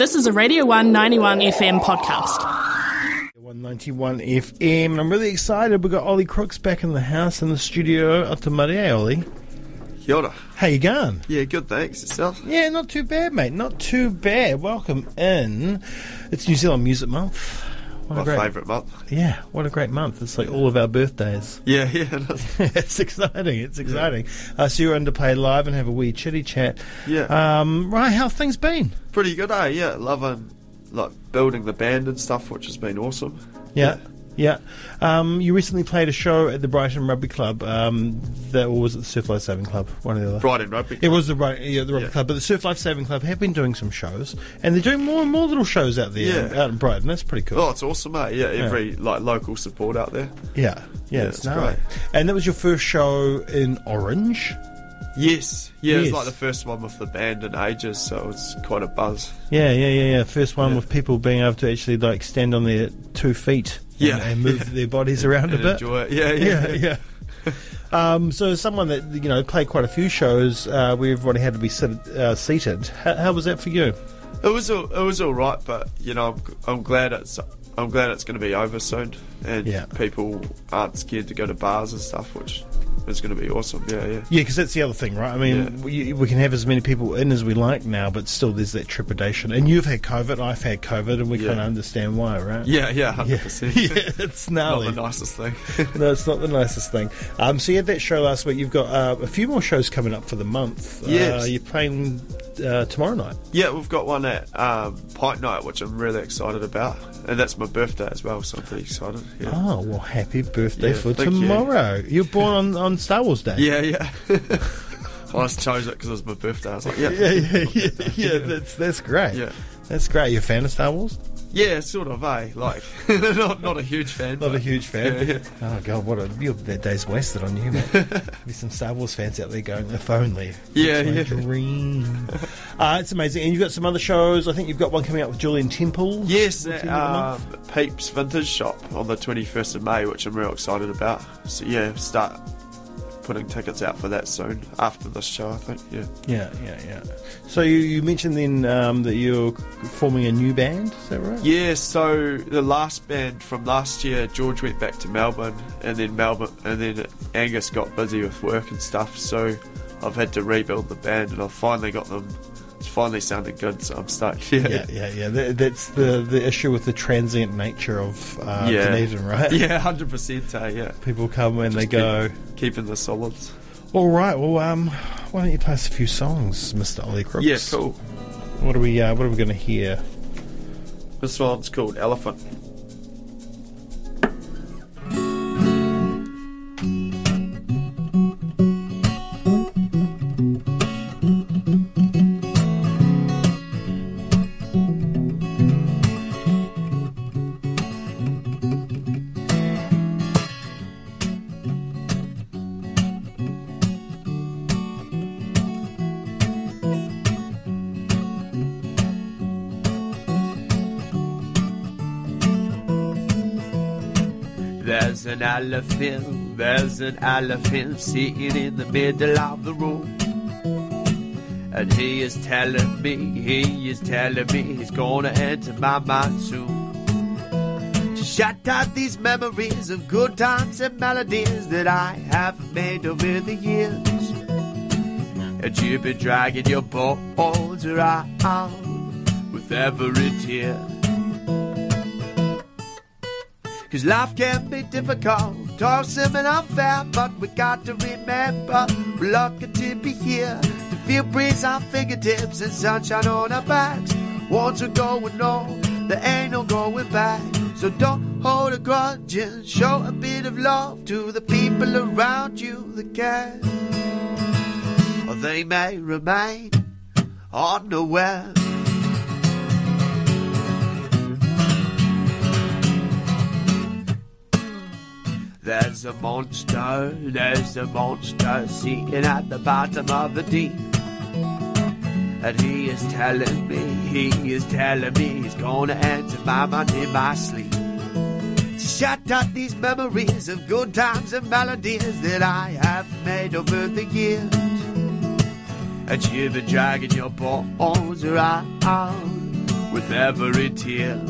This is a Radio 191 FM podcast. 191 FM, and I'm really excited. We've got Ollie Crooks back in the house in the studio. Ata eh, Ollie. Kia ora. How you going? Yeah, good, thanks. Yourself? Yeah, not too bad, mate. Not too bad. Welcome in. It's New Zealand Music Month. What My great, favourite month. Yeah, what a great month. It's like all of our birthdays. Yeah, yeah. it is. exciting. It's exciting. Uh, so you're under Play Live and have a wee chitty chat. Yeah. Um, right, how things been? Pretty good, eh? Yeah, loving like building the band and stuff, which has been awesome. Yeah. Yeah. Um, you recently played a show at the Brighton Rugby Club. Um, that or was it the Surf Life Saving Club? One or the other. Brighton Rugby. It was the right, yeah, the rugby Yeah. club, but the Surf Life Saving Club have been doing some shows, and they're doing more and more little shows out there, Yeah. out in Brighton. That's pretty cool. Oh, it's awesome, eh? Yeah, every like local support out there. yeah, yeah, Yeah, it's great. And that was your first show in Orange. Yes, yeah. It was like the first one with the band in ages, so it's quite a buzz. Yeah, yeah, yeah, yeah. First one Yeah. with people being able to actually like stand on their two feet, Yeah, and move their bodies around a bit. enjoy it. Yeah, yeah, yeah, yeah. um, so, as someone that you know played quite a few shows uh, where everybody had to be sit, uh, seated. How, how was that for you? It was all, it was all right, but you know, I'm, I'm glad it's I'm glad it's going to be over soon, and Yeah. people aren't scared to go to bars and stuff, which is going to be awesome. Yeah, yeah. Yeah, because that's the other thing, right? I mean, Yeah. we, we can have as many people in as we like now, but still there's that trepidation. And you've had COVID, I've had COVID, and we Yeah. kind of understand why, right? Yeah, yeah, Yeah, hundred percent. yeah it's Not the nicest thing. no, it's not the nicest thing. Um, so you had that show last week. You've got uh, a few more shows coming up for the month. Uh, Yes. you're playing uh, tomorrow night. yeah, we've got one at um, Pint Night, which I'm really excited about, and that's my birthday as well, so I'm pretty excited. Yeah, Oh, well, happy birthday Yeah, for tomorrow. You. are born on, on Star Wars Day. yeah, yeah. I just chose it because it was my birthday. I was like, yeah, Yeah, yeah, yeah, yeah. That's that's great. Yeah. that's great. You're a fan of Star Wars? yeah, sort of. Eh, like, not not a huge fan. Not a huge fan. Yeah, yeah. Oh god, what a you that day's wasted on you, mate. There's some Star Wars fans out there going, if only. Yeah, yeah. dream. uh, it's amazing. And you've got some other shows. I think you've got one coming out with Julian Temple. Yes, towards at the end of the um, Peeps Vintage Shop on the 21st of May, which I'm real excited about. So yeah, start putting tickets out for that soon after this show, I think. Yeah. Yeah, yeah, yeah. So you, you mentioned then um, that you're forming a new band. Is that right? Yeah, so the last band from last year, George went back to Melbourne, and then Melbourne, and then Angus got busy with work and stuff. So I've had to rebuild the band, and I've finally got them. Finally sounded good, so I'm stuck. Yeah, Yeah, yeah, yeah. That, that's the the issue with the transient nature of uh, Yeah. Dunedin, right? yeah, hundred percent. Uh, yeah, People come and they go. keep- keeping the solids. All right. Well, um, why don't you play us a few songs, Mister Ollie Crooks? Yeah, cool. What are we? Uh, what are we going to hear? This one's called Elephant. An elephant, there's an elephant sitting in the middle of the room. And he is telling me, he is telling me he's gonna enter my mind soon. To shut out these memories of good times and melodies that I have made over the years. And you've been dragging your bones around with every tear. Cause life can be difficult, tossing and unfair, but we got to remember we're lucky to be here. To feel breeze on fingertips and sunshine on our backs. Once we're going on, there ain't no going back. So don't hold a grudge and show a bit of love to the people around you that care. Or they may remain unaware. There's a monster, there's a monster sitting at the bottom of the deep. And he is telling me, he is telling me he's gonna enter my mind in my sleep. To shut out these memories of good times and melodies that I have made over the years. And you've been dragging your bones around with with every tear.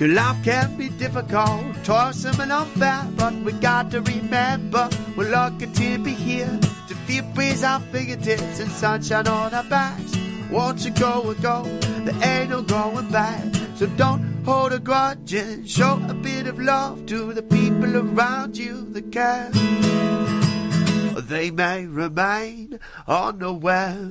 Cause life can be difficult, toilsome and unfair, but we got to remember we're lucky to be here. To feel breeze our fingertips and sunshine on our backs. Once you go, we go, there ain't no going back. So don't hold a grudge and show a bit of love to the people around you that care. They may remain unaware.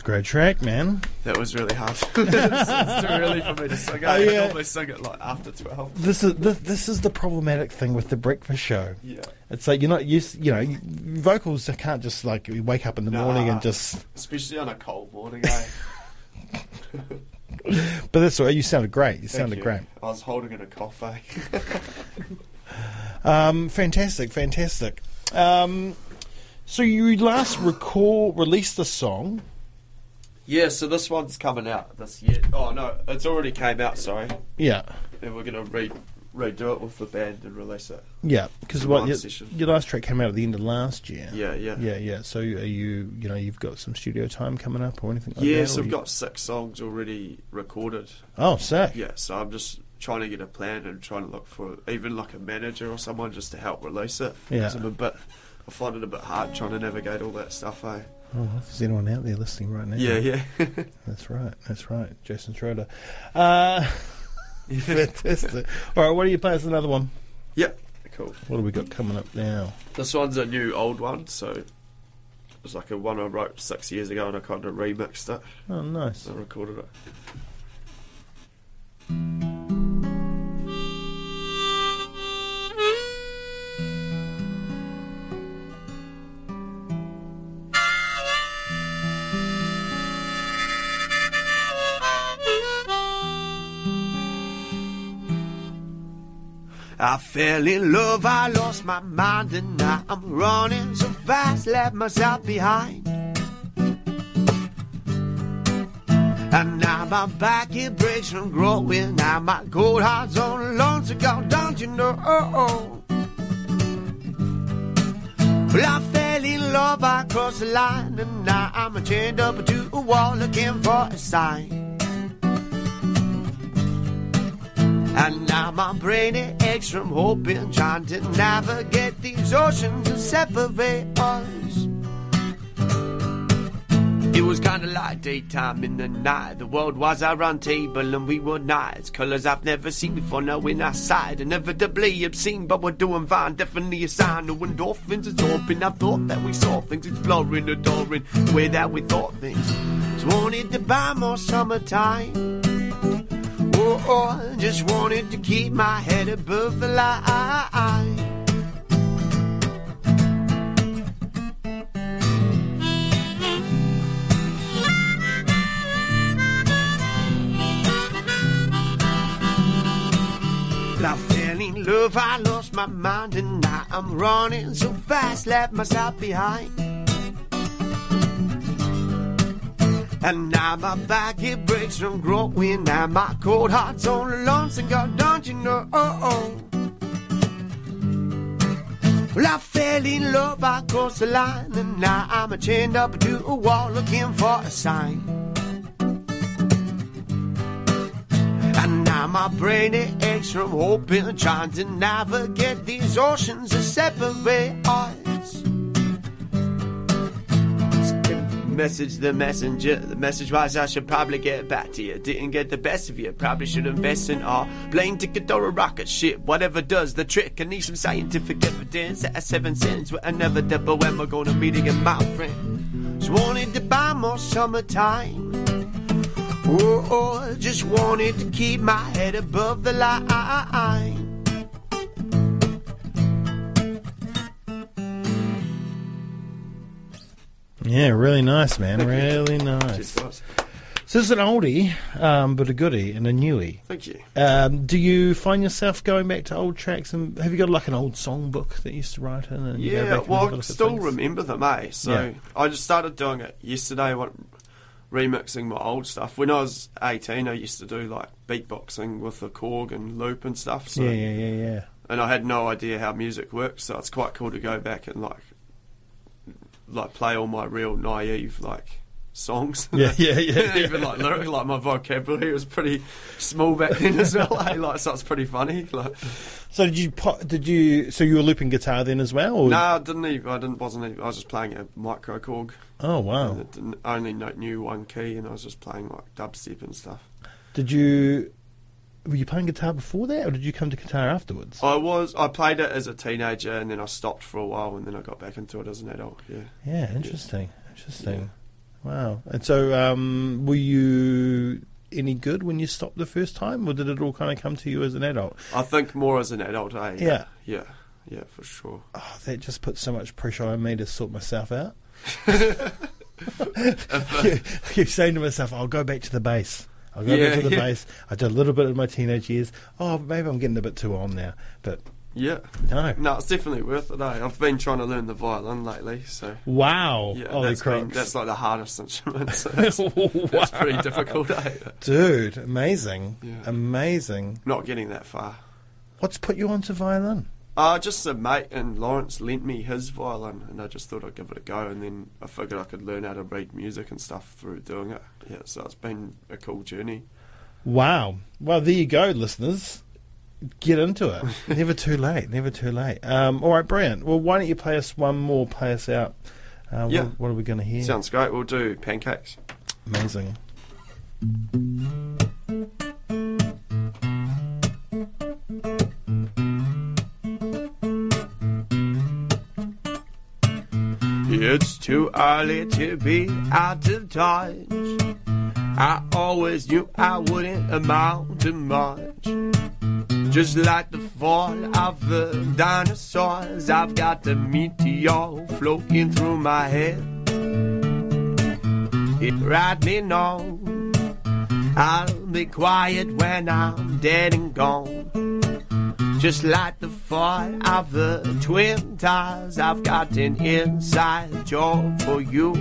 A great track, man. That was really hard. it's too early for me to sing. Oh, I yeah. normally sing it like after twelve. This is this, this is the problematic thing with the breakfast show. Yeah, It's like you're not used. You know, you- vocals can't just like you wake up in the morning and just. especially on a cold morning. Eh? But that's all. right, You sounded great. You Thank sounded you. great. I was holding in a cough. Eh? Um, fantastic, fantastic. Um, so you last record released the song. Yeah, so this one's coming out this year. Oh no, it's already came out. Sorry, Yeah, and we're gonna re- redo it with the band and release it. yeah. Because what live your, session. your last track came out at the end of last year. Yeah, yeah, Yeah, yeah. So are you, you know, you've got some studio time coming up or anything like that? Yes, or I've you- got six songs already recorded. Oh, sick. Yeah, so I'm just trying to get a plan and trying to look for even like a manager or someone just to help release it. Yeah. 'Cause I'm a bit, I find it a bit hard trying to navigate all that stuff. Eh? Oh, if there's anyone out there listening right now? Yeah, yeah. That's right. That's right. Jason Schroeder. Uh, fantastic. All right, what do you play as another one? yeah. Cool. What do we got coming up now? This one's a new old one, so it's like a one I wrote six years ago and I kind of remixed it. Oh, nice. I recorded it. I fell in love, I lost my mind, and now I'm running so fast, left myself behind. And now my back it breaks from growing. Now my cold heart's on loan to go, don't you know? Well, I fell in love, I crossed the line, and now I'm chained up to a wall looking for a sign. And now my brain it aches from hoping, trying to navigate these oceans and separate us. It was kinda like daytime in the night. The world was our round table and we were nights. Colours I've never seen before now in our side. Inevitably obscene, but we're doing fine. Definitely a sign. No endorphins is. I thought that we saw things exploring, adoring the way that we thought things. Just wanted to buy more summertime. Oh, oh, just wanted to keep my head above the line. I fell in love, I lost my mind, and now I'm running so fast, left myself behind. And now my back it breaks from growing, now my cold heart's on the lonesome, God, don't you know? Well, I fell in love, I crossed the line, and now I'm chained up to a wall looking for a sign. And now my brain it aches from hoping, trying to navigate these oceans that separate us. Message the messenger. The message was I should probably get back to you. Didn't get the best of you. Probably should invest in our plane ticket or a rocket ship. Whatever does the trick. I need some scientific evidence that seven cents were inevitable when we're gonna meet again, my friend. Just wanted to buy more summertime. Oh, oh, just wanted to keep my head above the line. Yeah, really nice, man. Really nice. Just. So this is an oldie, um, but a goodie and a newie. Thank you. Um, do you find yourself going back to old tracks and have you got like an old songbook that you used to write in? And you go Yeah, well, I still remember them, eh? So Yeah. I just started doing it yesterday, what, remixing my old stuff. When I was 18, I used to do like beatboxing with the Korg and loop and stuff. So Yeah, yeah, yeah, yeah. and I had no idea how music works. So it's quite cool to go back and like like play all my real naive like songs. Yeah, yeah, yeah, yeah. Even like lyric, like my vocabulary was pretty small back then as well. eh? Like so it's pretty funny. Like So did you did you so you were looping guitar then as well? Or? no, I didn't even. I didn't. Wasn't even. I was just playing a micro Korg. Oh wow. And it didn't, I only knew one key, and I was just playing like dubstep and stuff. Did you were you playing guitar before that, or did you come to guitar afterwards? I was. I played it as a teenager, and then I stopped for a while, and then I got back into it as an adult. Yeah. Yeah, interesting, interesting. Wow. And so, um, were you any good when you stopped the first time, or did it all kind of come to you as an adult? I think more as an adult. Eh? Yeah. Yeah. Yeah, for sure. Oh, that just puts so much pressure on me to sort myself out. I keep saying to myself, I'll go back to the bass. I'll go Yeah, back to the yeah. bass. I did a little bit in my teenage years. Oh, maybe I'm getting a bit too on now. But Yeah. no. No, it's definitely worth it. Eh? I've been trying to learn the violin lately, so Wow. yeah, Holy that's, been, that's like the hardest instrument. So that's, that's pretty difficult. Eh? Dude, amazing. Yeah. Amazing. Not getting that far. What's put you onto violin? Uh, just a mate and Lawrence lent me his violin, and I just thought I'd give it a go. And then I figured I could learn how to read music and stuff through doing it. Yeah, so it's been a cool journey. Wow. Well, there you go, listeners. Get into it. never too late. Never too late. Um, all right, brilliant. Well, why don't you play us one more? Play us out. Uh, Yeah. What, what are we going to hear? Sounds great. We'll do pancakes. Amazing. It's too early to be out of touch. I always knew I wouldn't amount to much. Just like the fall of the dinosaurs, I've got the meteor floating through my head. It right me now. I'll be quiet when I'm dead and gone. Just like the fall of the twin towers, I've got an inside job for you.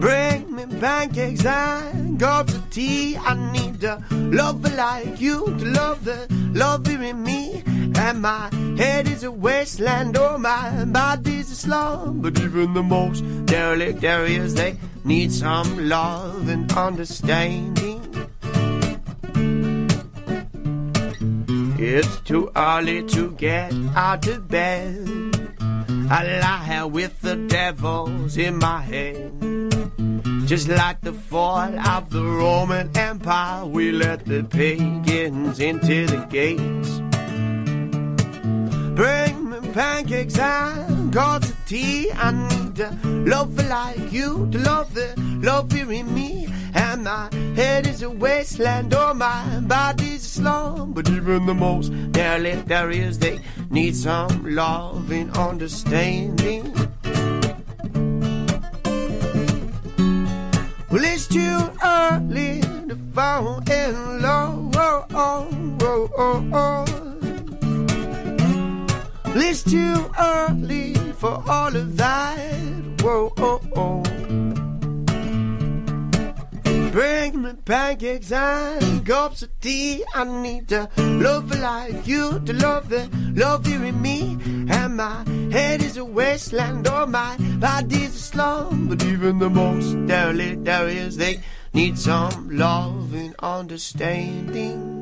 Bring me pancakes and cups of tea. I need a lover like you to love the lover in me. And my head is a wasteland, oh my body's a slum. But even the most derelict areas, they need some love and understanding. It's too early to get out of bed. I lie with the devils in my head. Just like the fall of the Roman Empire, we let the pagans into the gates. Bring me pancakes and cups I need a lover like you to love the love here in me. And my head is a wasteland, oh my body's a slum. But even the most derelict areas, they need some love and understanding. Well, it's too early to fall in love. Oh, oh, oh. Well, it's too early for all of that. Whoa, oh, oh. Bring me pancakes and cups of tea. I need a lover like you to love the love you in me. And my head is a wasteland, or my body's a slum. But even the most derelict areas, they need some love and understanding.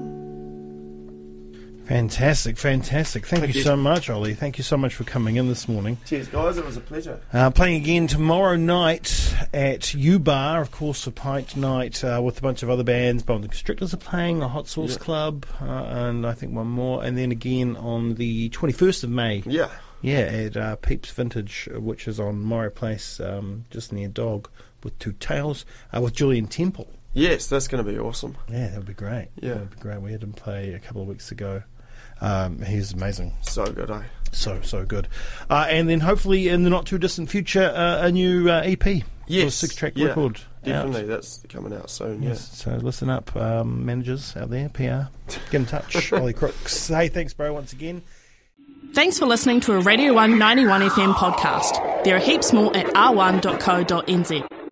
Fantastic, fantastic. Thank, Thank you, you. so much, Ollie. Thank you so much for coming in this morning. Cheers, guys. It was a pleasure. Uh, playing again tomorrow night at U Bar, of course, a pint night uh, with a bunch of other bands. Bond Constrictors are playing, the Hot Sauce Yeah. Club, uh, and I think one more. And then again on the 21st of May, Yeah. yeah, at uh, Peeps Vintage, which is on Moray Place, um, just near Dog, with Two Tails, uh, with Julian Temple. Yes, that's going to be awesome. Yeah, that would be great. Yeah. That would be great. We had him play a couple of weeks ago. Um, he's amazing. So good, eh? So, so good. Uh, and then hopefully in the not too distant future, uh, a new uh, EP. Yes, six track yeah, record. Definitely, Out. that's coming out soon. Yes. So listen up, um, managers out there, PR. Get in touch. Ollie Crooks. Hey, thanks, bro, once again. Thanks for listening to a Radio 191 FM podcast. There are heaps more at r1.co.nz.